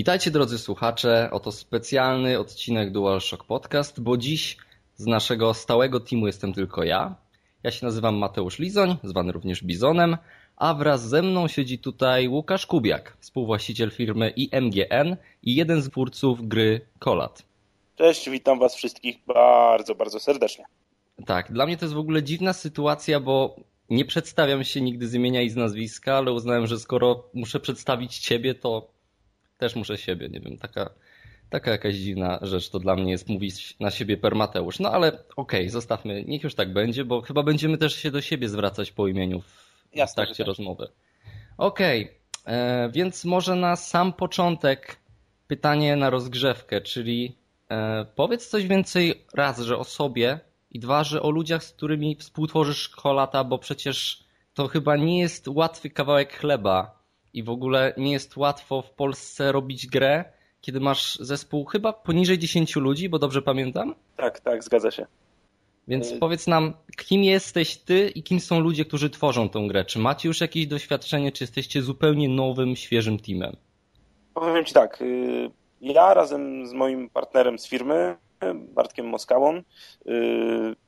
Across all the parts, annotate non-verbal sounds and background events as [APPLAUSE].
Witajcie drodzy słuchacze, oto specjalny odcinek DualShock Podcast, bo dziś z naszego stałego teamu jestem tylko ja. Ja się nazywam Mateusz Lizoń, zwany również Bizonem, a wraz ze mną siedzi tutaj Łukasz Kubiak, współwłaściciel firmy IMGN i jeden z twórców gry Kolat. Cześć, witam was wszystkich bardzo, bardzo serdecznie. Tak, dla mnie to jest w ogóle dziwna sytuacja, bo nie przedstawiam się nigdy z imienia i z nazwiska, ale uznałem, że skoro muszę przedstawić ciebie, to też muszę siebie, nie wiem, taka, taka jakaś dziwna rzecz to dla mnie jest mówić na siebie per Mateusz. No ale okej, okay, zostawmy, niech już tak będzie, bo chyba będziemy też się do siebie zwracać po imieniu w, Jasne, trakcie tak. rozmowy. Okej, okay, e, więc może na sam początek pytanie na rozgrzewkę, czyli e, powiedz coś więcej raz, że o sobie i dwa, że o ludziach, z którymi współtworzysz kolata, bo przecież to chyba nie jest łatwy kawałek chleba i w ogóle nie jest łatwo w Polsce robić grę, kiedy masz zespół chyba poniżej 10 ludzi, bo dobrze pamiętam? Tak, tak, zgadza się. Więc y- powiedz nam, kim jesteś ty i kim są ludzie, którzy tworzą tę grę? Czy macie już jakieś doświadczenie, czy jesteście zupełnie nowym, świeżym teamem? Powiem ci tak, y, ja razem z moim partnerem z firmy, Bartkiem Moskałą, y,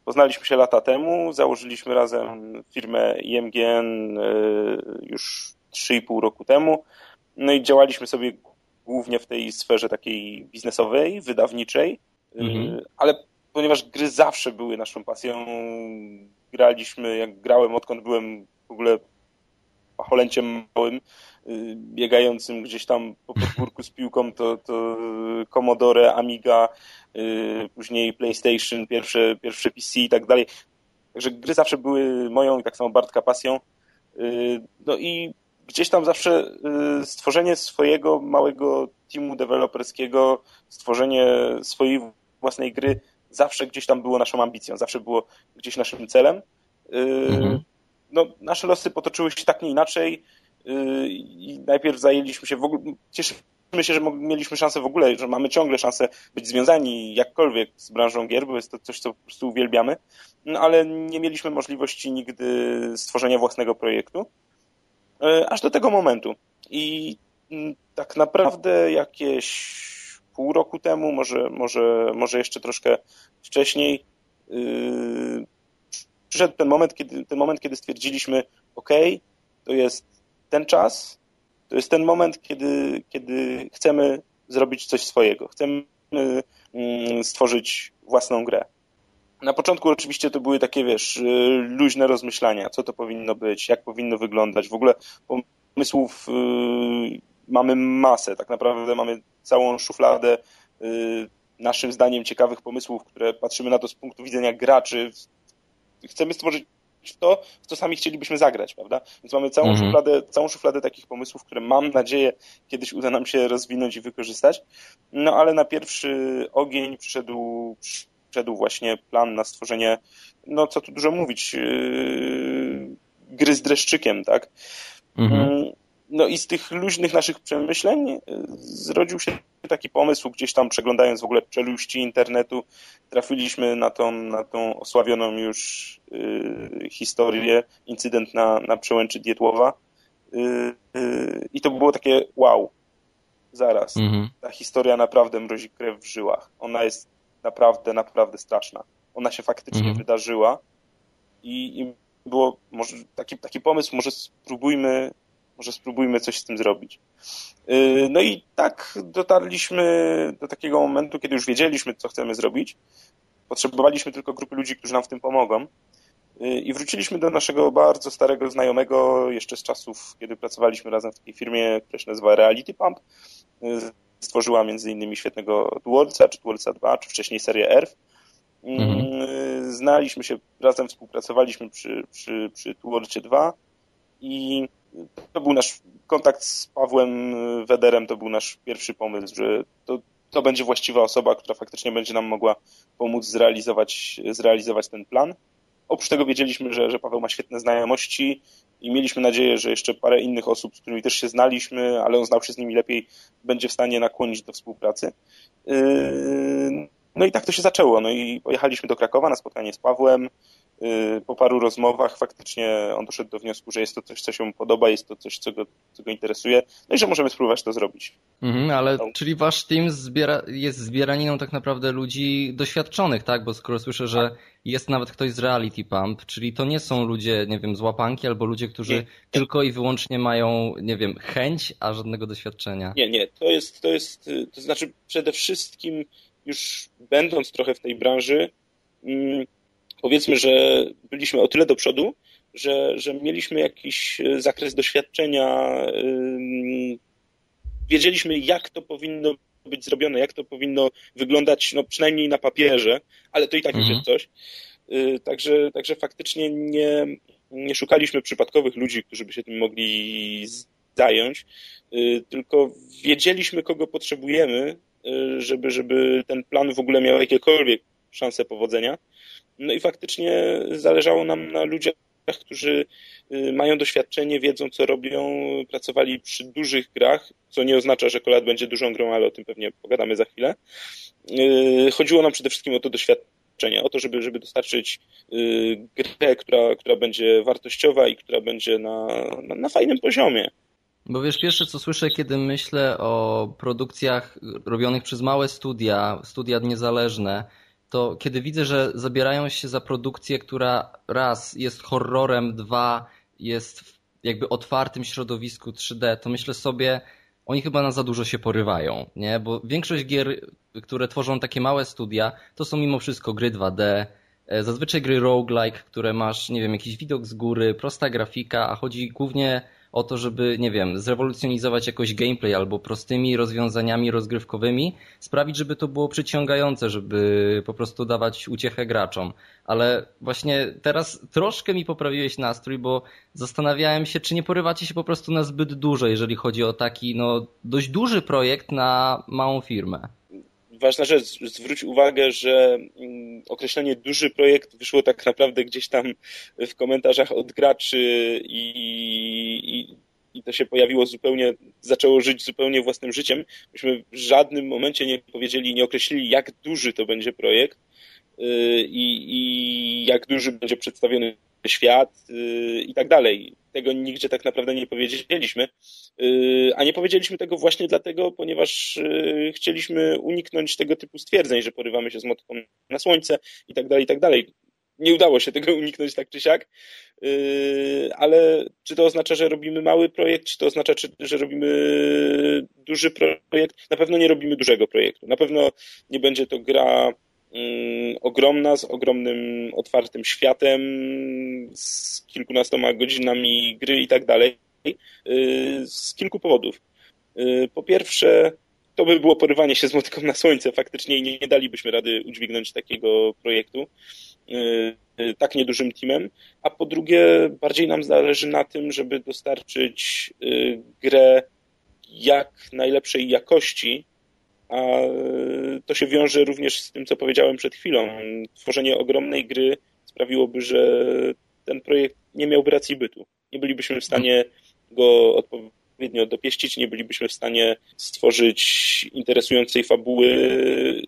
poznaliśmy się lata temu, założyliśmy razem firmę IMGN już 3,5 roku temu. No i działaliśmy sobie głównie w tej sferze takiej biznesowej, wydawniczej, mhm. ale ponieważ gry zawsze były naszą pasją, graliśmy, jak grałem, odkąd byłem w ogóle pacholęciem małym, y, biegającym gdzieś tam po podwórku z piłką, to, to Commodore, Amiga, y, później PlayStation, pierwsze, pierwsze PC i tak dalej. Także gry zawsze były moją i tak samo Bartka pasją. Y, no i gdzieś tam zawsze y, stworzenie swojego małego teamu deweloperskiego, stworzenie swojej własnej gry zawsze gdzieś tam było naszą ambicją, zawsze było gdzieś naszym celem. Y, mhm. No, nasze losy potoczyły się tak nie inaczej y, i najpierw zajęliśmy się w ogóle, cieszymy się, że mieliśmy szansę w ogóle, że mamy ciągle szansę być związani jakkolwiek z branżą gier, bo jest to coś, co po prostu uwielbiamy, no, ale nie mieliśmy możliwości nigdy stworzenia własnego projektu. E, aż do tego momentu. I mm, tak naprawdę jakieś pół roku temu, może, może, może jeszcze troszkę wcześniej, yy, przyszedł ten moment, kiedy, ten moment, kiedy stwierdziliśmy, ok, to jest ten czas, to jest ten moment, kiedy, kiedy chcemy zrobić coś swojego, chcemy yy, stworzyć własną grę. Na początku oczywiście to były takie, wiesz, y, luźne rozmyślania, co to powinno być, jak powinno wyglądać. W ogóle pomysłów yy, mamy masę, tak naprawdę mamy całą szufladę yy, naszym zdaniem ciekawych pomysłów, które patrzymy na to z punktu widzenia graczy. Chcemy stworzyć to, w co sami chcielibyśmy zagrać, prawda? Więc mamy całą, mhm. szufladę, całą szufladę takich pomysłów, które mam nadzieję kiedyś uda nam się rozwinąć i wykorzystać. No ale na pierwszy ogień przyszedł, wszedł właśnie plan na stworzenie, no co tu dużo mówić, yy, gry z dreszczykiem, tak? Mhm. Mm, no i z tych luźnych naszych przemyśleń yy, zrodził się taki pomysł, gdzieś tam przeglądając w ogóle czeluści internetu, trafiliśmy na tą, na tą osławioną już yy, historię, incydent na, na przełęczy Dietłowa. I to było takie wow, zaraz. Mhm. Ta historia naprawdę mrozi krew w żyłach. Ona jest naprawdę, naprawdę straszna. Ona się faktycznie mhm. wydarzyła i, i było może taki, taki pomysł, może spróbujmy, może spróbujmy coś z tym zrobić. Yy, no i tak dotarliśmy do takiego momentu, kiedy już wiedzieliśmy, co chcemy zrobić. Potrzebowaliśmy tylko grupy ludzi, którzy nam w tym pomogą. Yy, I wróciliśmy do naszego bardzo starego znajomego, jeszcze z czasów, kiedy pracowaliśmy razem w takiej firmie, która się nazywa Reality Pump. Stworzyła między innymi świetnego Dualca, czy Dualca 2, czy wcześniej serię ERF. Mhm. Mm, znaliśmy się, razem współpracowaliśmy przy, przy, przy Dualcie 2 i to był nasz kontakt z Pawłem Wederem, to był nasz pierwszy pomysł, że to, to będzie właściwa osoba, która faktycznie będzie nam mogła pomóc zrealizować, zrealizować ten plan. Oprócz tego wiedzieliśmy, że, że Paweł ma świetne znajomości i mieliśmy nadzieję, że jeszcze parę innych osób, z którymi też się znaliśmy, ale on znał się z nimi lepiej, będzie w stanie nakłonić do współpracy. Yy, no i tak to się zaczęło. No i pojechaliśmy do Krakowa na spotkanie z Pawłem. Y, po paru rozmowach faktycznie on doszedł do wniosku, że jest to coś, co się mu podoba, jest to coś, co go, co go interesuje, no i że możemy spróbować to zrobić. Mhm, ale no. czyli wasz team zbiera, jest zbieraniną tak naprawdę ludzi doświadczonych, tak? Bo skoro słyszę, że jest nawet ktoś z Reality Pump, czyli to nie są ludzie, nie wiem, z łapanki albo ludzie, którzy nie. tylko i wyłącznie mają, nie wiem, chęć, a żadnego doświadczenia. Nie, nie, to jest, to jest, to znaczy przede wszystkim już będąc trochę w tej branży, mm, powiedzmy, że byliśmy o tyle do przodu, że, że mieliśmy jakiś zakres doświadczenia, wiedzieliśmy, jak to powinno być zrobione, jak to powinno wyglądać, no przynajmniej na papierze, ale to i tak mhm. już jest coś. Y, także, także faktycznie nie, nie szukaliśmy przypadkowych ludzi, którzy by się tym mogli zająć, tylko wiedzieliśmy, kogo potrzebujemy, żeby, żeby ten plan w ogóle miał jakiekolwiek szanse powodzenia. No i faktycznie zależało nam na ludziach, którzy mają doświadczenie, wiedzą co robią, pracowali przy dużych grach, co nie oznacza, że Kolat będzie dużą grą, ale o tym pewnie pogadamy za chwilę. Chodziło nam przede wszystkim o to doświadczenie o to, żeby, żeby dostarczyć y, grę, która, która będzie wartościowa i która będzie na, na, na fajnym poziomie. Bo wiesz, pierwsze co słyszę, kiedy myślę o produkcjach robionych przez małe studia, studia niezależne, to kiedy widzę, że zabierają się za produkcję, która raz jest horrorem, dwa jest w jakby otwartym środowisku 3D, to myślę sobie, oni chyba na za dużo się porywają, nie? Bo większość gier, które tworzą takie małe studia, to są mimo wszystko gry 2D, e, zazwyczaj gry roguelike, które masz, nie wiem, jakiś widok z góry, prosta grafika, a chodzi głównie o to, żeby, nie wiem, zrewolucjonizować jakoś gameplay albo prostymi rozwiązaniami rozgrywkowymi, sprawić, żeby to było przyciągające, żeby po prostu dawać uciechę graczom. Ale właśnie teraz troszkę mi poprawiłeś nastrój, bo zastanawiałem się, czy nie porywacie się po prostu na zbyt dużo, jeżeli chodzi o taki, no, dość duży projekt na małą firmę ważna rzecz, zwróć uwagę, że mm, określenie duży projekt wyszło tak naprawdę gdzieś tam w komentarzach od graczy i, i, i to się pojawiło zupełnie, zaczęło żyć zupełnie własnym życiem. Myśmy w żadnym momencie nie powiedzieli, nie określili, jak duży to będzie projekt y, i, i jak duży będzie przedstawiony świat y, i tak dalej. Tego nigdzie tak naprawdę nie powiedzieliśmy. Y, a nie powiedzieliśmy tego właśnie dlatego, ponieważ y, chcieliśmy uniknąć tego typu stwierdzeń, że porywamy się z motką na słońce i tak dalej, i tak dalej. Nie udało się tego [LAUGHS] uniknąć tak czy siak, ale czy to oznacza, że robimy mały projekt, czy to oznacza, że robimy duży projekt? Na pewno nie robimy dużego projektu. Na pewno nie będzie to gra ogromna, z ogromnym, otwartym światem, z kilkunastoma godzinami gry i tak dalej, y, z kilku powodów. Y, po pierwsze, to by było porywanie się z motyką na słońce. Faktycznie nie, nie dalibyśmy rady udźwignąć takiego projektu y, tak niedużym teamem. A po drugie, bardziej nam zależy na tym, żeby dostarczyć grę jak najlepszej jakości, a to się wiąże również z tym, co powiedziałem przed chwilą. Tworzenie ogromnej gry sprawiłoby, że ten projekt nie miałby racji bytu. Nie bylibyśmy w stanie go odpowiednio dopieścić, nie bylibyśmy w stanie stworzyć interesującej fabuły,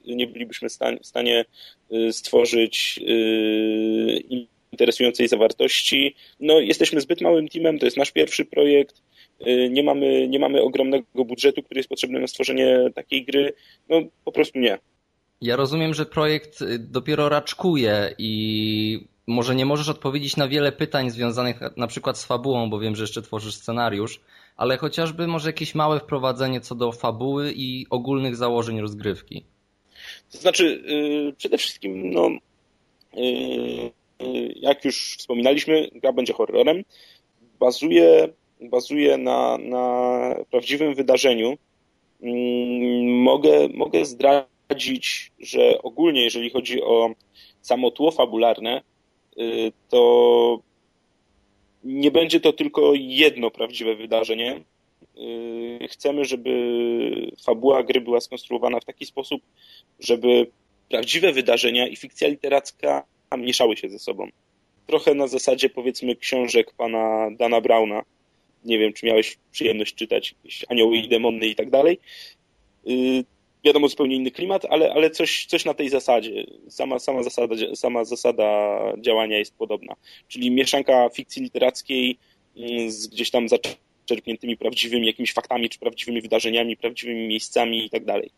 nie bylibyśmy w stanie y, stworzyć y, interesującej zawartości. No, jesteśmy zbyt małym teamem, to jest nasz pierwszy projekt, Y, nie mamy, nie mamy ogromnego budżetu, który jest potrzebny na stworzenie takiej gry. No po prostu nie. Ja rozumiem, że projekt y, dopiero raczkuje i może nie możesz odpowiedzieć na wiele pytań związanych na przykład z fabułą, bo wiem, że jeszcze tworzysz scenariusz, ale chociażby może jakieś małe wprowadzenie co do fabuły i ogólnych założeń rozgrywki. To znaczy, yy, przede wszystkim, no, yy, jak już wspominaliśmy, gra będzie horrorem. Bazuje bazuje na, na prawdziwym wydarzeniu, mm, mogę, mogę zdradzić, że ogólnie, jeżeli chodzi o samo tło fabularne, y, to nie będzie to tylko jedno prawdziwe wydarzenie. Y, chcemy, żeby fabuła gry była skonstruowana w taki sposób, żeby prawdziwe wydarzenia i fikcja literacka mieszały się ze sobą. Trochę na zasadzie, powiedzmy, książek pana Dana Brauna, nie wiem, czy miałeś przyjemność czytać jakieś anioły i demony i tak dalej. Y, wiadomo, zupełnie inny klimat, ale, ale coś, coś na tej zasadzie. Sama, sama, zasada, sama zasada działania jest podobna. Czyli mieszanka fikcji literackiej mm, z gdzieś tam zaczerpniętymi prawdziwymi jakimiś faktami, czy prawdziwymi wydarzeniami, prawdziwymi miejscami i tak dalej.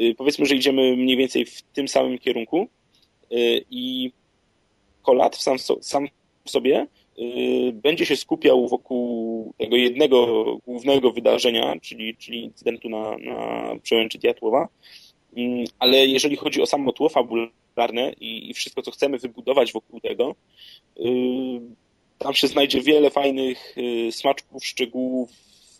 Y, powiedzmy, że idziemy mniej więcej w tym samym kierunku y, i Kolat sam, sam w sobie będzie się skupiał wokół tego jednego głównego wydarzenia, czyli, czyli incydentu na, na przełęczy Diatłowa, mm, ale jeżeli chodzi o samo tło fabularne i, i wszystko, co chcemy wybudować wokół tego, tam się znajdzie wiele fajnych smaczków, szczegółów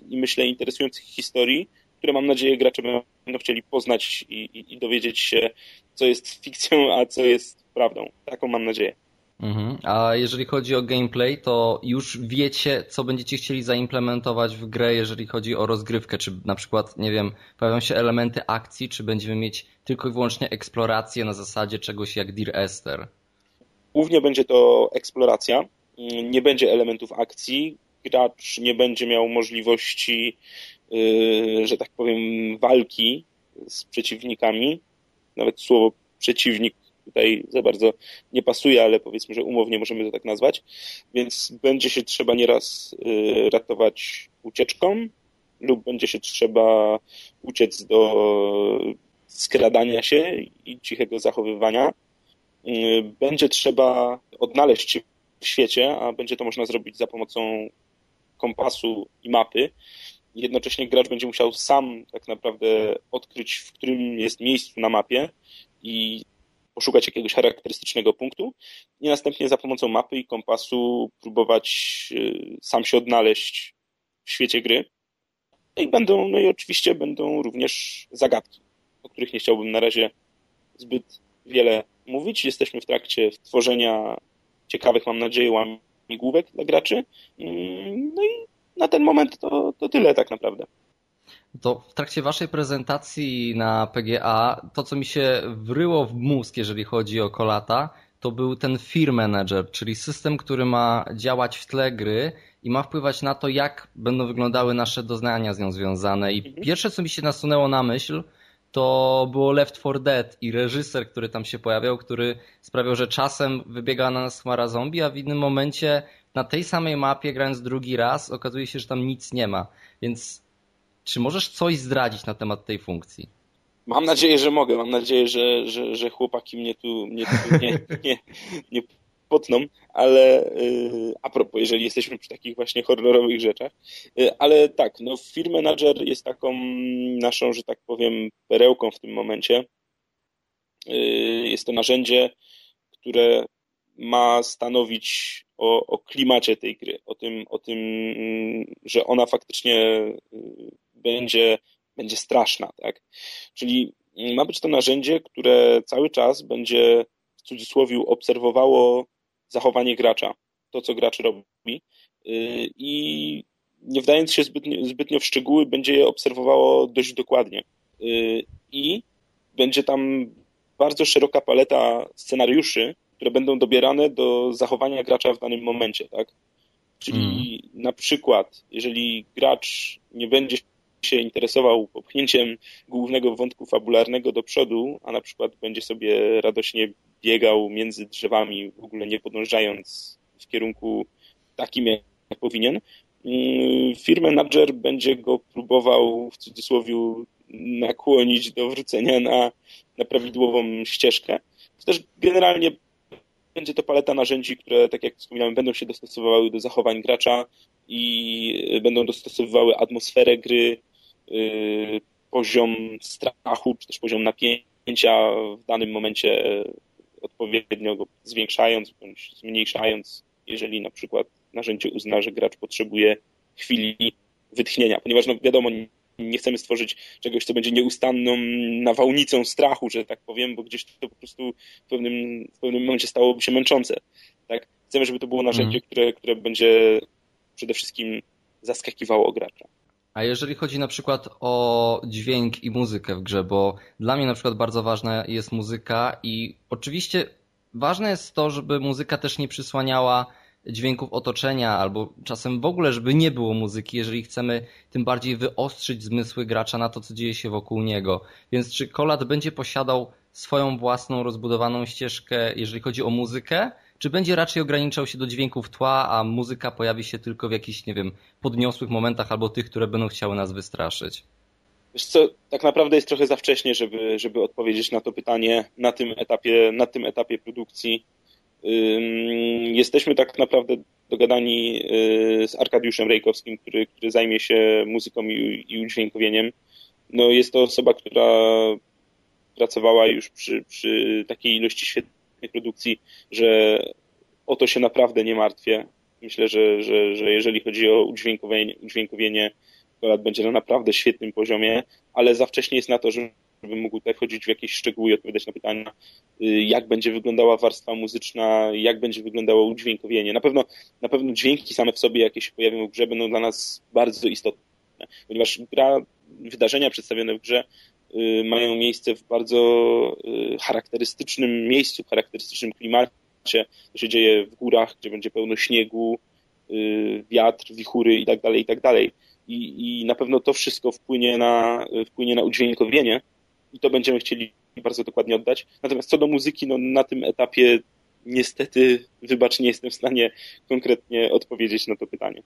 i myślę interesujących historii, które mam nadzieję gracze będą chcieli poznać i, i, i dowiedzieć się, co jest fikcją, a co jest prawdą. Taką mam nadzieję. Mhm. A jeżeli chodzi o gameplay, to już wiecie, co będziecie chcieli zaimplementować w grę, jeżeli chodzi o rozgrywkę? Czy na przykład, nie wiem, pojawią się elementy akcji, czy będziemy mieć tylko i wyłącznie eksplorację na zasadzie czegoś jak Dear Esther? Głównie będzie to eksploracja. Nie będzie elementów akcji. Gracz nie będzie miał możliwości Y, że tak powiem, walki z przeciwnikami. Nawet słowo przeciwnik tutaj za bardzo nie pasuje, ale powiedzmy, że umownie możemy to tak nazwać. Więc będzie się trzeba nieraz y, ratować ucieczką lub będzie się trzeba uciec do skradania się i cichego zachowywania. Y, będzie trzeba odnaleźć się w świecie, a będzie to można zrobić za pomocą kompasu i mapy jednocześnie gracz będzie musiał sam tak naprawdę odkryć, w którym jest miejscu na mapie i poszukać jakiegoś charakterystycznego punktu i następnie za pomocą mapy i kompasu próbować y, sam się odnaleźć w świecie gry. I będą, no i oczywiście będą również zagadki, o których nie chciałbym na razie zbyt wiele mówić. Jesteśmy w trakcie tworzenia ciekawych, mam nadzieję, łamigłówek dla graczy. Mm, no i na ten moment to, to tyle tak naprawdę. To w trakcie waszej prezentacji na PGA, to co mi się wryło w mózg, jeżeli chodzi o Kolata, to był ten Fear Manager, czyli system, który ma działać w tle gry i ma wpływać na to, jak będą wyglądały nasze doznania z nią związane. I mhm. pierwsze, co mi się nasunęło na myśl, to było Left 4 Dead i reżyser, który tam się pojawiał, który sprawiał, że czasem wybiega na nas chmara zombie, a w innym momencie na tej samej mapie, grając drugi raz, okazuje się, że tam nic nie ma. Więc czy możesz coś zdradzić na temat tej funkcji? Mam nadzieję, że mogę. Mam nadzieję, że, że, że chłopaki mnie tu, mnie tu nie, [LAUGHS] nie, nie potną, ale yy, a propos, jeżeli jesteśmy przy takich właśnie horrorowych rzeczach, yy, ale tak, no Fear Manager jest taką naszą, że tak powiem, perełką w tym momencie. Yy, jest to narzędzie, które ma stanowić o, o klimacie tej gry, o tym, o tym, że ona faktycznie y, będzie, będzie straszna, tak? Czyli ma być to narzędzie, które cały czas będzie w cudzysłowie obserwowało zachowanie gracza, to co gracz robi y, i nie wdając się zbytnio, zbytnio w szczegóły, będzie je obserwowało dość dokładnie. Y, I będzie tam bardzo szeroka paleta scenariuszy, które będą dobierane do zachowania gracza w danym momencie, tak? Czyli mm. na przykład, jeżeli gracz nie będzie się interesował popchnięciem głównego wątku fabularnego do przodu, a na przykład będzie sobie radośnie biegał między drzewami, w ogóle nie podążając w kierunku takim, jak powinien, mm, firmę manager będzie go próbował w cudzysłowie nakłonić do wrócenia na, na prawidłową ścieżkę. To też generalnie będzie to paleta narzędzi, które, tak jak wspominałem, będą się dostosowywały do zachowań gracza i będą dostosowywały atmosferę gry, poziom strachu, czy też poziom napięcia w danym momencie odpowiednio go zwiększając bądź zmniejszając, jeżeli na przykład narzędzie uzna, że gracz potrzebuje chwili wytchnienia, ponieważ no wiadomo, nie chcemy stworzyć czegoś, co będzie nieustanną nawałnicą strachu, że tak powiem, bo gdzieś to po prostu w pewnym, w pewnym momencie stałoby się męczące. Tak? Chcemy, żeby to było narzędzie, mhm. które, które będzie przede wszystkim zaskakiwało gracza. A jeżeli chodzi na przykład o dźwięk i muzykę w grze, bo dla mnie na przykład bardzo ważna jest muzyka i oczywiście ważne jest to, żeby muzyka też nie przysłaniała dźwięków otoczenia, albo czasem w ogóle, żeby nie było muzyki, jeżeli chcemy tym bardziej wyostrzyć zmysły gracza na to, co dzieje się wokół niego. Więc czy Kolat będzie posiadał swoją własną rozbudowaną ścieżkę, jeżeli chodzi o muzykę, czy będzie raczej ograniczał się do dźwięków tła, a muzyka pojawi się tylko w jakichś, nie wiem, podniosłych momentach albo tych, które będą chciały nas wystraszyć? Wiesz co, tak naprawdę jest trochę za wcześnie, żeby, żeby odpowiedzieć na to pytanie na tym etapie, na tym etapie produkcji. Jesteśmy tak naprawdę dogadani y, z Arkadiuszem Rejkowskim, który, który zajmie się muzyką i, udźwiękowieniem. No jest to osoba, która pracowała już przy, przy takiej ilości świetnej produkcji, że o to się naprawdę nie martwię. Myślę, że, że, że jeżeli chodzi o udźwiękowienie, udźwiękowienie lat będzie na naprawdę świetnym poziomie, ale za wcześnie jest na to, żeby mógł tutaj wchodzić w jakieś szczegóły i odpowiadać na pytania, y, jak będzie wyglądała warstwa muzyczna, jak będzie wyglądało udźwiękowienie. Na pewno, na pewno dźwięki same w sobie, jakie się pojawią w grze, będą dla nas bardzo istotne, ponieważ gra, wydarzenia przedstawione w grze mają miejsce w bardzo y, charakterystycznym miejscu, charakterystycznym klimacie. To się dzieje w górach, gdzie będzie pełno śniegu, wiatr, wichury i tak dalej, i tak i, i na pewno to wszystko wpłynie na, wpłynie na udźwiękowienie i to będziemy chcieli bardzo dokładnie oddać. Natomiast co do muzyki, no na tym etapie niestety, wybacz, nie jestem w stanie konkretnie odpowiedzieć na to pytanie.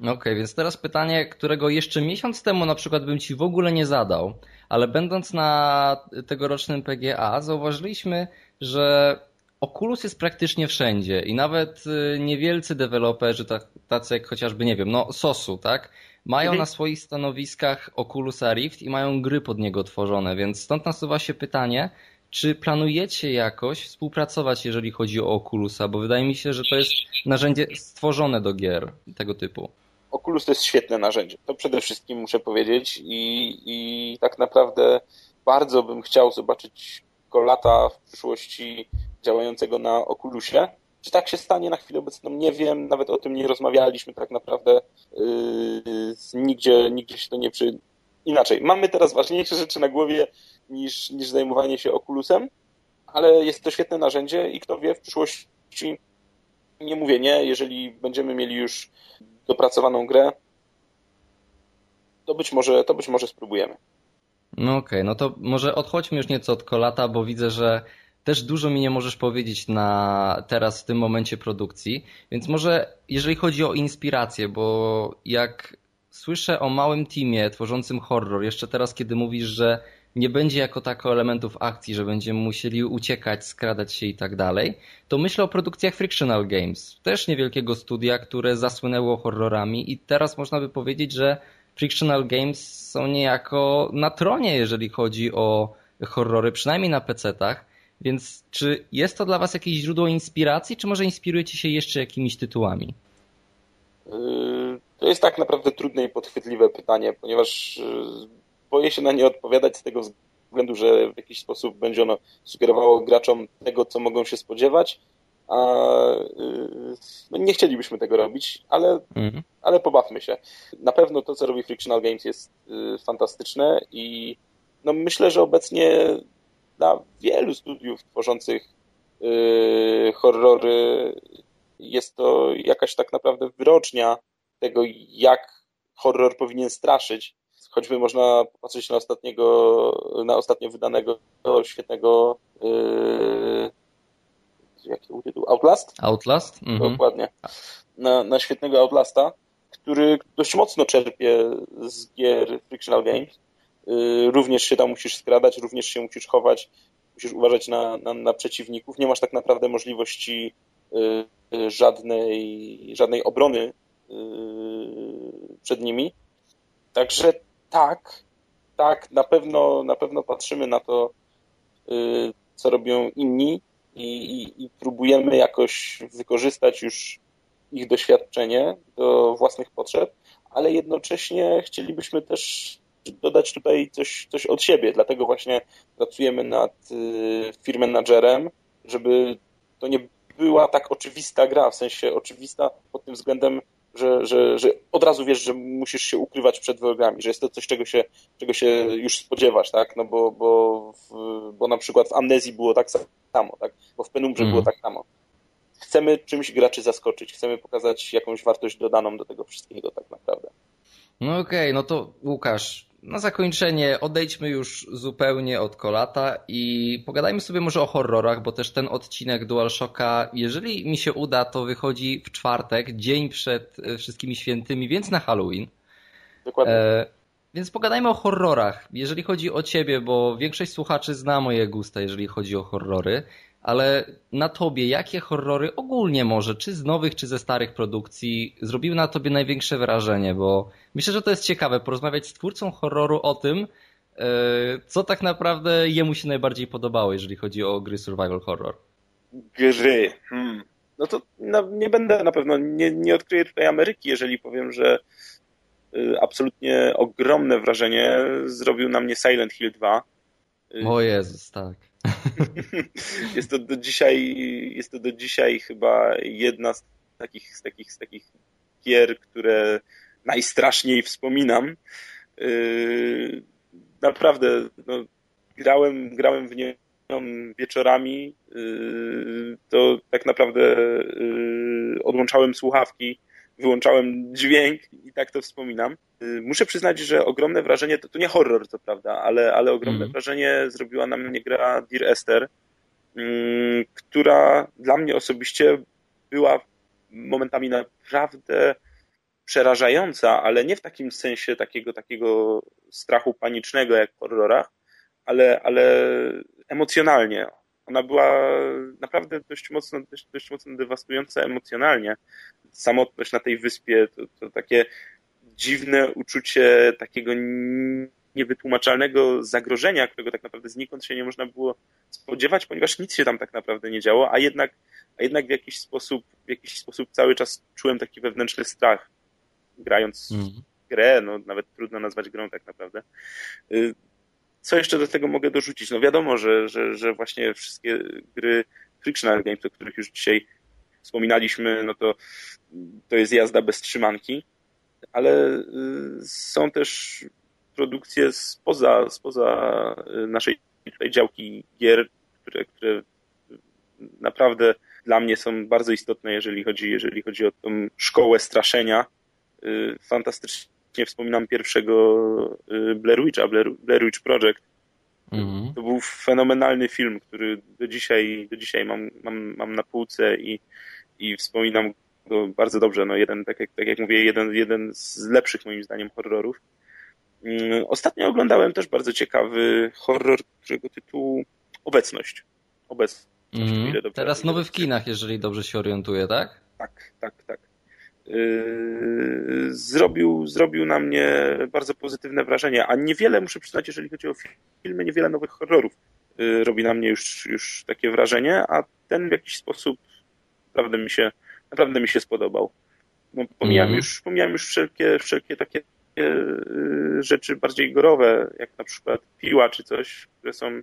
Okej, okay, więc teraz pytanie, którego jeszcze miesiąc temu na przykład bym Ci w ogóle nie zadał, ale będąc na tegorocznym PGA zauważyliśmy, że Oculus jest praktycznie wszędzie i nawet y, niewielcy deweloperzy, tacy jak chociażby, nie wiem, no Sosu, tak? Mają mhm. na swoich stanowiskach Oculusa Rift i mają gry pod niego tworzone, więc stąd nasuwa się pytanie, czy planujecie jakoś współpracować, jeżeli chodzi o Oculusa? Bo wydaje mi się, że to jest narzędzie stworzone do gier tego typu. Oculus to jest świetne narzędzie. To przede wszystkim muszę powiedzieć i, i tak naprawdę bardzo bym chciał zobaczyć Kolata w przyszłości działającego na Oculusie. Czy tak się stanie na chwilę obecną? Nie wiem, nawet o tym nie rozmawialiśmy tak naprawdę. Yy, nigdzie, nigdzie się to nie przy... Inaczej, mamy teraz ważniejsze [LAUGHS] rzeczy na głowie niż, niż zajmowanie się Oculusem, ale jest to świetne narzędzie i kto wie, w przyszłości nie mówię nie, jeżeli będziemy mieli już dopracowaną grę, to być może, to być może spróbujemy. No okej, okay, no to może odchodźmy już nieco od kolata, bo widzę, że też dużo mi nie możesz powiedzieć na teraz w tym momencie produkcji, więc może jeżeli chodzi o inspirację, bo jak słyszę o małym teamie tworzącym horror, jeszcze teraz kiedy mówisz, że nie będzie jako tako elementów akcji, że będziemy musieli uciekać, skradać się i tak dalej, to myślę o produkcjach Frictional Games, też niewielkiego studia, które zasłynęło horrorami i teraz można by powiedzieć, że Frictional Games są niejako na tronie, jeżeli chodzi o horrory, przynajmniej na PC-tach. Więc czy jest to dla Was jakieś źródło inspiracji, czy może inspirujecie się jeszcze jakimiś tytułami? Yy, to jest tak naprawdę trudne i podchwytliwe pytanie, ponieważ yy, boję się na nie odpowiadać z tego względu, że w jakiś sposób będzie ono sugerowało graczom tego, co mogą się spodziewać, a yy, no nie chcielibyśmy tego robić, ale, mhm. ale pobawmy się. Na pewno to, co robi Frictional Games jest fantastyczne i no myślę, że obecnie dla wielu studiów tworzących yy, horrory jest to jakaś tak naprawdę wyrocznia tego, jak horror powinien straszyć. Choćby można popatrzeć na ostatniego, na ostatnio wydanego świetnego yy, jaki był tytuł? Outlast? Outlast? Mhm. Dokładnie. Na, na świetnego Outlasta, który dość mocno czerpie z gier Frictional Games Y, również się tam musisz skradać, również się musisz chować, musisz uważać na, na, na przeciwników. Nie masz tak naprawdę możliwości y, y, żadnej, żadnej obrony przed nimi. Także tak, tak, na pewno, na pewno patrzymy na to, co robią inni i, i, i próbujemy jakoś wykorzystać już ich doświadczenie do własnych potrzeb, ale jednocześnie chcielibyśmy też dodać tutaj coś, coś od siebie, dlatego właśnie pracujemy nad y, firm managerem, żeby to nie była tak oczywista gra, w sensie oczywista pod tym względem, że, że, że od razu wiesz, że musisz się ukrywać przed wrogami, że jest to coś, czego się, czego się już spodziewasz, tak? No bo, bo, w, bo na przykład w Amnezji było tak samo, tak? Bo w Penumbrze mm. było tak samo. chcemy czymś graczy zaskoczyć, chcemy pokazać jakąś wartość dodaną do tego wszystkiego tak naprawdę. No okej, okay, no to Łukasz, na zakończenie odejdźmy już zupełnie od kolata i pogadajmy sobie może o horrorach, bo też ten odcinek DualShocka, jeżeli mi się uda, to wychodzi w czwartek, dzień przed e, wszystkimi świętymi, więc na Halloween. Dokładnie. E, więc pogadajmy o horrorach. Jeżeli chodzi o ciebie, bo większość słuchaczy zna moje gusta, jeżeli chodzi o horrory, ale na tobie jakie horrory ogólnie może, czy z nowych, czy ze starych produkcji, zrobiły na tobie największe wrażenie? Bo myślę, że to jest ciekawe, porozmawiać z twórcą horroru o tym, e, co tak naprawdę jemu się najbardziej podobało, jeżeli chodzi o gry survival horror. Gry. Hmm. No to no, nie będę na pewno, nie, nie odkryję tutaj Ameryki, jeżeli powiem, że y, absolutnie ogromne wrażenie zrobił na mnie Silent Hill 2. O Jezus, tak. [LAUGHS] jest to do dzisiaj, jest to do dzisiaj chyba jedna z takich, z takich, z takich gier, które najstraszniej wspominam. Yy, naprawdę, no, grałem, grałem w nią wieczorami, yy, to tak naprawdę yy, odłączałem słuchawki, wyłączałem dźwięk i tak to wspominam. Y, muszę przyznać, że ogromne wrażenie, to, to nie horror co prawda, ale, ale ogromne mm. wrażenie zrobiła na mnie gra Dear Esther, mm, która dla mnie osobiście była momentami naprawdę przerażająca, ale nie w takim sensie takiego, takiego strachu panicznego jak w horrorach, ale, ale emocjonalnie. Ona była naprawdę dość mocno, dość, dość mocno dewastująca emocjonalnie. Samotność na tej wyspie, to, to takie dziwne uczucie takiego niewytłumaczalnego zagrożenia, którego tak naprawdę znikąd się nie można było spodziewać, ponieważ nic się tam tak naprawdę nie działo, a jednak, a jednak w jakiś sposób, w jakiś sposób cały czas czułem taki wewnętrzny strach, grając mm. grę, no nawet trudno nazwać grą tak naprawdę. Co jeszcze do tego mogę dorzucić? No wiadomo, że, że, że właśnie wszystkie gry Frictional Games, o których już dzisiaj wspominaliśmy, no to to jest jazda bez trzymanki ale y, są też produkcje spoza, spoza y, naszej tutaj działki gier, które, które naprawdę dla mnie są bardzo istotne, jeżeli chodzi, jeżeli chodzi o tą szkołę straszenia. Y, fantastycznie wspominam pierwszego Blair Witcha, Blair, Blair Witch Project. Mhm. To był fenomenalny film, który do dzisiaj, do dzisiaj mam, mam, mam na półce i, i wspominam go bardzo dobrze. No jeden, tak jak, tak jak mówię, jeden, jeden z lepszych moim zdaniem horrorów. Mm, ostatnio oglądałem też bardzo ciekawy horror, którego tytuł Obecność. Obecność. Mm. Teraz nowy w kinach, jeżeli dobrze się orientuję, tak? Tak, tak, tak. Yy, zrobił, zrobił na mnie bardzo pozytywne wrażenie, a niewiele, muszę przyznać, jeżeli chodzi o filmy, niewiele nowych horrorów yy, robi na mnie już, już takie wrażenie, a ten w jakiś sposób naprawdę mi się naprawdę mi się spodobał. No, pomijam, mm. już, pomijam już wszelkie, wszelkie takie y, rzeczy bardziej gorowe, jak na przykład piła czy coś, które są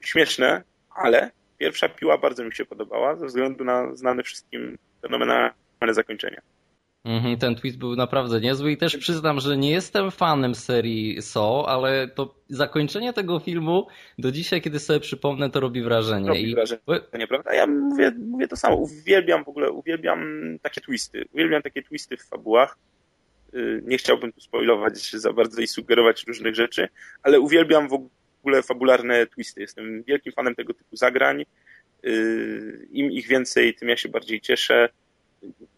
śmieszne, ale pierwsza piła bardzo mi się podobała ze względu na znane wszystkim fenomenalne zakończenie. Mhm, ten twist był naprawdę niezły i też przyznam, że nie jestem fanem serii So, ale to zakończenie tego filmu do dzisiaj, kiedy sobie przypomnę, to robi wrażenie. Robi I... wrażenie, prawda? Ja mówię, mówię to samo, uwielbiam w ogóle, uwielbiam takie twisty, uwielbiam takie twisty w fabułach. Y, nie chciałbym tu spoilować [LAUGHS] za bardzo i sugerować różnych rzeczy, ale uwielbiam w ogóle fabularne twisty. Jestem wielkim fanem tego typu zagrań. Y, Im ich więcej, tym ja się bardziej cieszę.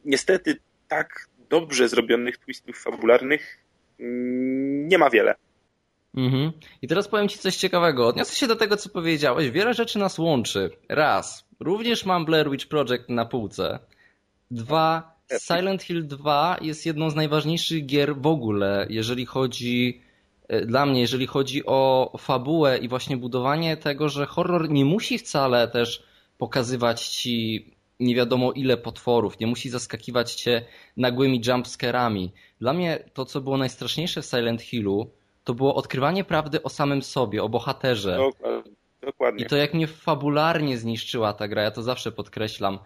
Niestety tak dobrze zrobionych twistów fabularnych nie ma wiele. Mhm. I teraz powiem Ci coś ciekawego. Odniosę się do tego, co powiedziałeś. Wiele rzeczy nas łączy. Raz, również mam Blair Witch Project na półce. Dwa, Silent Hill 2 jest jedną z najważniejszych gier w ogóle, jeżeli chodzi e, dla mnie, jeżeli chodzi o fabułę i właśnie budowanie tego, że horror nie musi wcale też pokazywać ci nie wiadomo ile potworów, nie musi zaskakiwać cię nagłymi jumpscarami. Dla mnie to, co było najstraszniejsze w Silent Hillu, to było odkrywanie prawdy o samym sobie, o bohaterze. Dokładnie. I to jak mnie fabularnie zniszczyła ta gra, ja to zawsze podkreślam.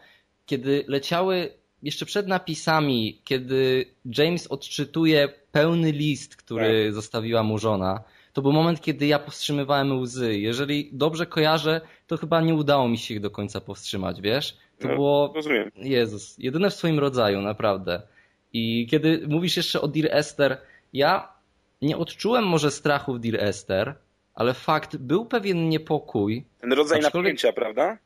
Kiedy leciały jeszcze przed napisami, kiedy James odczytuje pełny list, który tak. zostawiła mu żona, to był moment, kiedy ja powstrzymywałem łzy. Jeżeli dobrze kojarzę, to chyba nie udało mi się ich do końca powstrzymać, wiesz? To no, było. Rozumiem. Jezus, jedyne w swoim rodzaju, naprawdę. I kiedy mówisz jeszcze o Dear Esther, ja nie odczułem może strachu w Dear Esther, ale fakt, był pewien niepokój. Ten rodzaj aczkolwiek... napięcia, prawda?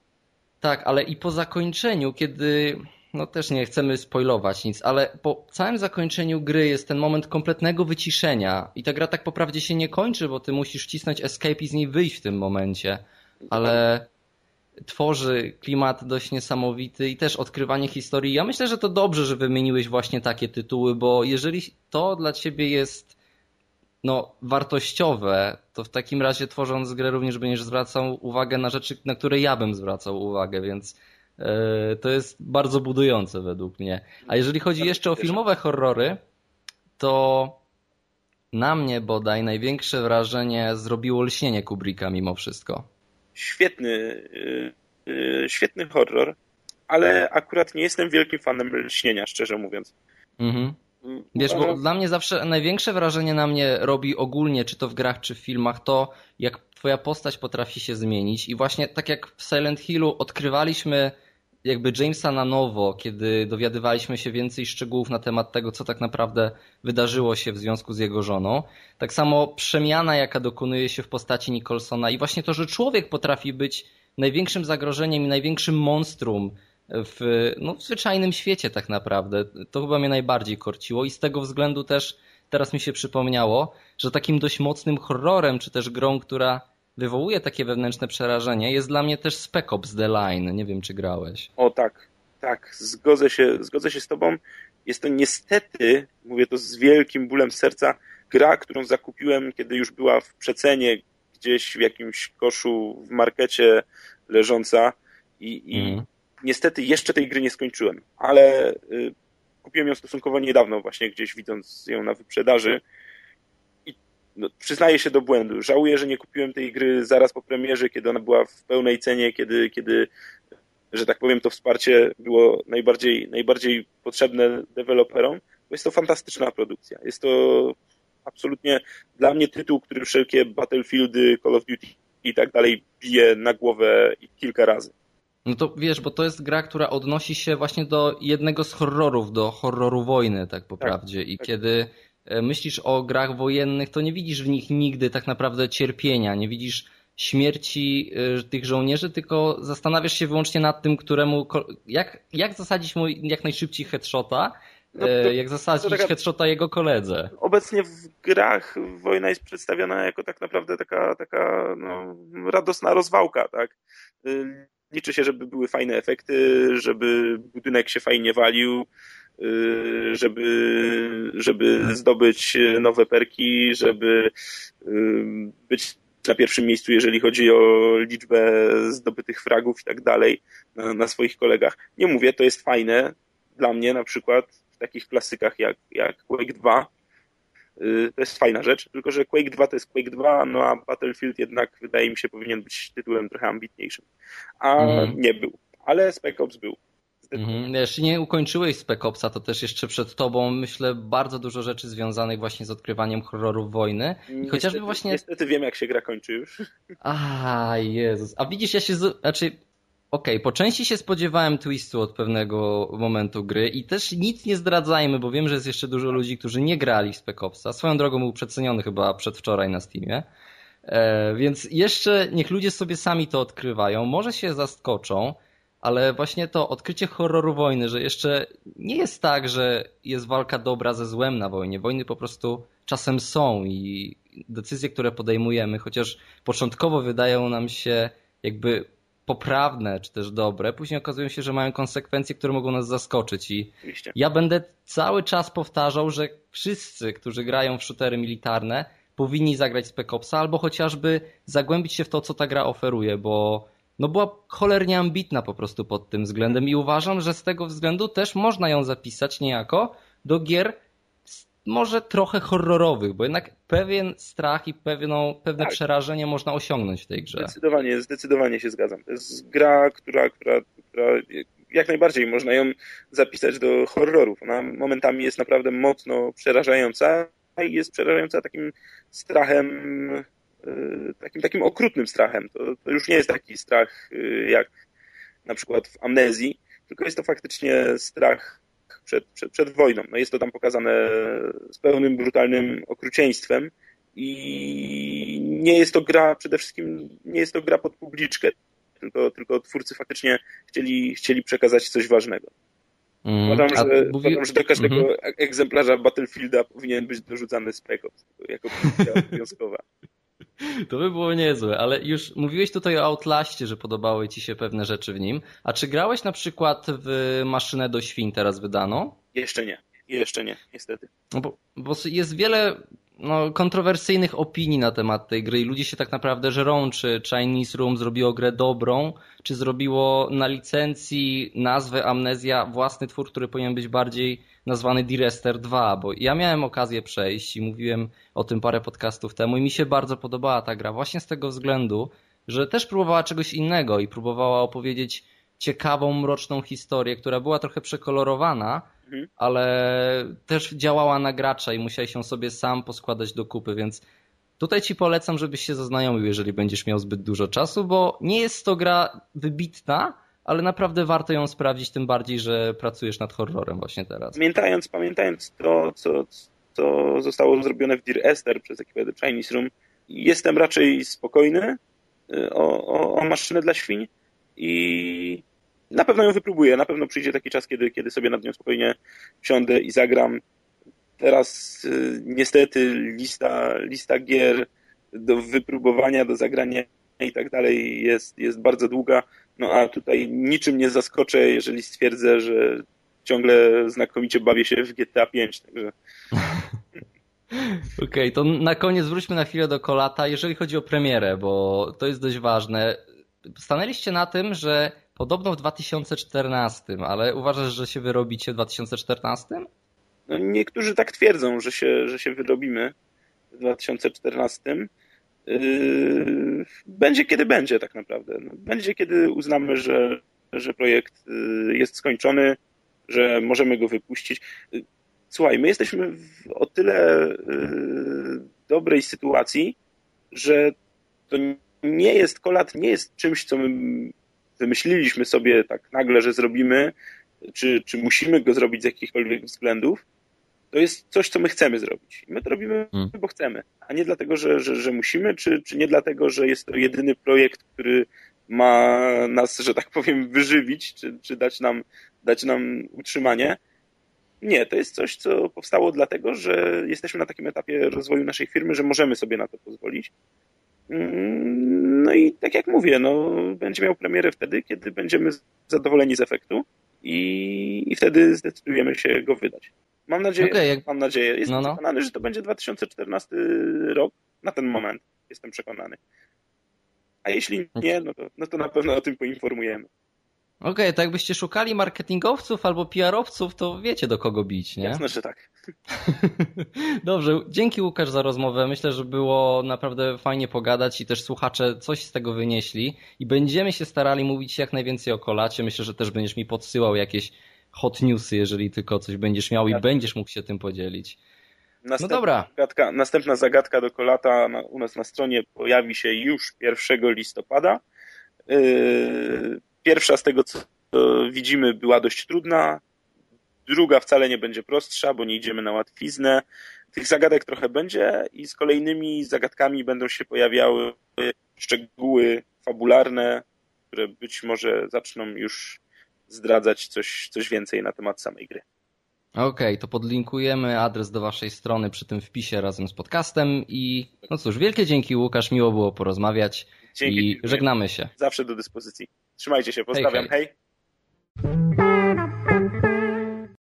Tak, ale i po zakończeniu, kiedy no też nie chcemy spoilować nic, ale po całym zakończeniu gry jest ten moment kompletnego wyciszenia i ta gra tak poprawdzie się nie kończy, bo ty musisz wcisnąć escape i z niej wyjść w tym momencie, ale tworzy klimat dość niesamowity i też odkrywanie historii. Ja myślę, że to dobrze, że wymieniłeś właśnie takie tytuły, bo jeżeli to dla ciebie jest no, wartościowe, to w takim razie tworząc grę również będziesz zwracał uwagę na rzeczy, na które ja bym zwracał uwagę, więc to jest bardzo budujące według mnie. A jeżeli chodzi jeszcze o filmowe horrory, to na mnie bodaj największe wrażenie zrobiło lśnienie Kubricka mimo wszystko. Świetny, e, e, świetny horror, ale akurat nie jestem wielkim fanem lśnienia, szczerze mówiąc. Mhm. Wiesz, bo dla mnie zawsze największe wrażenie na mnie robi ogólnie, czy to w grach, czy w filmach, to jak twoja postać potrafi się zmienić. I właśnie tak jak w Silent Hillu odkrywaliśmy jakby Jamesa na nowo, kiedy dowiadywaliśmy się więcej szczegółów na temat tego, co tak naprawdę wydarzyło się w związku z jego żoną. Tak samo przemiana, jaka dokonuje się w postaci Nicholsona i właśnie to, że człowiek potrafi być największym zagrożeniem i największym monstrum w, no, w zwyczajnym świecie tak naprawdę. To chyba mnie najbardziej korciło i z tego względu też teraz mi się przypomniało, że takim dość mocnym horrorem, czy też grą, która wywołuje takie wewnętrzne przerażenie, jest dla mnie też Spec Ops The Line. Nie wiem, czy grałeś. O tak, tak, zgodzę się, zgodzę się z tobą. Jest to niestety, mówię to z wielkim bólem serca, gra, którą zakupiłem, kiedy już była w przecenie gdzieś w jakimś koszu w markecie leżąca i, i mm. niestety jeszcze tej gry nie skończyłem, ale y, kupiłem ją stosunkowo niedawno właśnie gdzieś widząc ją na wyprzedaży no, przyznaję się do błędu. Żałuję, że nie kupiłem tej gry zaraz po premierze, kiedy ona była w pełnej cenie, kiedy, kiedy że tak powiem, to wsparcie było najbardziej, najbardziej potrzebne deweloperom, bo jest to fantastyczna produkcja. Jest to absolutnie dla mnie tytuł, który wszelkie Battlefieldy, Call of Duty i tak dalej bije na głowę kilka razy. No to wiesz, bo to jest gra, która odnosi się właśnie do jednego z horrorów, do horroru wojny, tak po tak, prawdzie. I tak. kiedy myślisz o grach wojennych, to nie widzisz w nich nigdy tak naprawdę cierpienia, nie widzisz śmierci e, tych żołnierzy, tylko zastanawiasz się wyłącznie nad tym, któremu, jak, jak zasadzić mu jak najszybciej headshota, no to, e, jak zasadzić taka, headshota jego koledze. Obecnie w grach wojna jest przedstawiona jako tak naprawdę taka, taka no, radosna rozwałka, tak? Liczy się, żeby były fajne efekty, żeby budynek się fajnie walił, Y, żeby, żeby zdobyć nowe perki, żeby y, być na pierwszym miejscu, jeżeli chodzi o liczbę zdobytych fragów i tak dalej na, na swoich kolegach. Nie mówię, to jest fajne dla mnie na przykład w takich klasykach jak, jak Quake 2. Y, to jest fajna rzecz, tylko że Quake 2 to jest Quake 2, no a Battlefield jednak wydaje mi się powinien być tytułem trochę ambitniejszym. A mm. nie był. Ale Spec Ops był. Mhm. Jeśli nie ukończyłeś Spec Opsa, to też jeszcze przed tobą myślę bardzo dużo rzeczy związanych właśnie z odkrywaniem horrorów wojny. I niestety, chociażby właśnie... Niestety wiem, jak się gra kończy już. [LAUGHS] A, Jezus. A widzisz, ja się... Z... Znaczy, okej, okay, po części się spodziewałem twistu od pewnego momentu gry i też nic nie zdradzajmy, bo wiem, że jest jeszcze dużo ludzi, którzy nie grali w Spec Opsa. Swoją drogą był przeceniony chyba przedwczoraj na Steamie. E, więc jeszcze niech ludzie sobie sami to odkrywają. Może się zaskoczą ale właśnie to odkrycie horroru wojny, że jeszcze nie jest tak, że jest walka dobra ze złem na wojnie. Wojny po prostu czasem są i decyzje, które podejmujemy, chociaż początkowo wydają nam się jakby poprawne czy też dobre, później okazują się, że mają konsekwencje, które mogą nas zaskoczyć i Oczywiście. ja będę cały czas powtarzał, że wszyscy, którzy grają w shootery militarne powinni zagrać Spec Opsa albo chociażby zagłębić się w to, co ta gra oferuje, bo no była cholernie ambitna po prostu pod tym względem i uważam, że z tego względu też można ją zapisać niejako do gier może trochę horrorowych, bo jednak pewien strach i pewną, pewne tak. przerażenie można osiągnąć w tej grze. Zdecydowanie, zdecydowanie się zgadzam. To jest gra, która, która, która jak najbardziej można ją zapisać do horrorów. Ona momentami jest naprawdę mocno przerażająca jest przerażająca takim strachem, takim, takim okrutnym strachem. To, to już nie jest taki strach y, jak na przykład w amnezji, tylko jest to faktycznie strach przed, przed, przed wojną. No jest to tam pokazane z pełnym brutalnym okrucieństwem i nie jest to gra przede wszystkim, nie jest to gra pod publiczkę, tylko, tylko twórcy faktycznie chcieli, chcieli przekazać coś ważnego. Mm, uważam, że, mówi... uważam, że do każdego mm -hmm. egzemplarza Battlefielda powinien być dorzucany Ops jako obowiązkowa. To by było niezłe, ale już mówiłeś tutaj o Outlaście, że podobały ci się pewne rzeczy w nim. A czy grałeś na przykład w maszynę do świń teraz wydano? Jeszcze nie. Jeszcze nie, niestety. No bo, bo jest wiele no, kontrowersyjnych opinii na temat tej gry i ludzie się tak naprawdę żerą, czy Chinese Room zrobiło grę dobrą, czy zrobiło na licencji nazwę Amnezja własny twór, który powinien być bardziej nazwany Direster 2, bo ja miałem okazję przejść i mówiłem o tym parę podcastów temu i mi się bardzo podobała ta gra właśnie z tego względu, że też próbowała czegoś innego i próbowała opowiedzieć ciekawą, mroczną historię, która była trochę przekolorowana, mhm. ale też działała na gracza i musiałeś się sobie sam poskładać do kupy, więc tutaj ci polecam, żebyś się zaznajomił, jeżeli będziesz miał zbyt dużo czasu, bo nie jest to gra wybitna, ale naprawdę warto ją sprawdzić, tym bardziej, że pracujesz nad horrorem właśnie teraz. Pamiętając, pamiętając to, co, co zostało zrobione w Dear Esther przez ekipę The Chinese Room, jestem raczej spokojny y, o, o, o maszynę dla świń i na pewno ją wypróbuję. Na pewno przyjdzie taki czas, kiedy, kiedy sobie nad nią spokojnie siądę i zagram. Teraz y, niestety lista, lista gier do wypróbowania, do zagrania i tak dalej jest, jest bardzo długa. No a tutaj niczym nie zaskoczę, jeżeli stwierdzę, że ciągle znakomicie bawię się w GTA 5, także... [LAUGHS] Okej, okay, to na koniec wróćmy na chwilę do Kolata, jeżeli chodzi o premierę, bo to jest dość ważne. Stanęliście na tym, że podobno w 2014, ale uważasz, że się wyrobicie w 2014? No, niektórzy tak twierdzą, że się, że się wyrobimy w 2014. Yy, będzie kiedy będzie tak naprawdę. No, będzie kiedy uznamy, że, że projekt yy, jest skończony, że możemy go wypuścić. Yy, słuchaj, my jesteśmy w o tyle dobrej sytuacji, że to nie jest kolat, nie jest czymś, co my wymyśliliśmy sobie tak nagle, że zrobimy, czy, czy musimy go zrobić z jakichkolwiek względów, to jest coś, co my chcemy zrobić. I my to robimy, hmm. bo chcemy, a nie dlatego, że, że, że musimy, czy, czy nie dlatego, że jest to jedyny projekt, który ma nas, że tak powiem, wyżywić, czy, czy dać, nam, dać nam utrzymanie. Nie, to jest coś, co powstało dlatego, że jesteśmy na takim etapie rozwoju naszej firmy, że możemy sobie na to pozwolić. Mm, no i tak jak mówię, no, będzie miał premierę wtedy, kiedy będziemy zadowoleni z efektu i, i wtedy zdecydujemy się go wydać. Mam nadzieję, okay, jak... mam nadzieję. Jestem no, no. przekonany, że to będzie 2014 rok. Na ten moment jestem przekonany. A jeśli nie, no to, no to na pewno o tym poinformujemy. Okej, okay, to jakbyście szukali marketingowców albo PR-owców, to wiecie do kogo bić, nie? Jasne, że tak. [LAUGHS] Dobrze, dzięki Łukasz za rozmowę. Myślę, że było naprawdę fajnie pogadać i też słuchacze coś z tego wynieśli i będziemy się starali mówić jak najwięcej o kolacie. Myślę, że też będziesz mi podsyłał jakieś hot newsy, jeżeli tylko coś będziesz miał i tak. będziesz mógł się tym podzielić. Następna no dobra. Zagadka, następna zagadka do kolata na, u nas na stronie pojawi się już 1 listopada. Yy, pierwsza z tego, co widzimy, była dość trudna. Druga wcale nie będzie prostsza, bo nie idziemy na łatwiznę. Tych zagadek trochę będzie i z kolejnymi zagadkami będą się pojawiały szczegóły fabularne, które być może zaczną już zdradzać coś, coś więcej na temat samej gry. Okej, okay, to podlinkujemy adres do waszej strony przy tym wpisie razem z podcastem i no cóż, wielkie dzięki Łukasz, miło było porozmawiać dzięki, i żegnamy się. Zawsze do dyspozycji. Trzymajcie się, pozdrawiam, hej. hej. hej.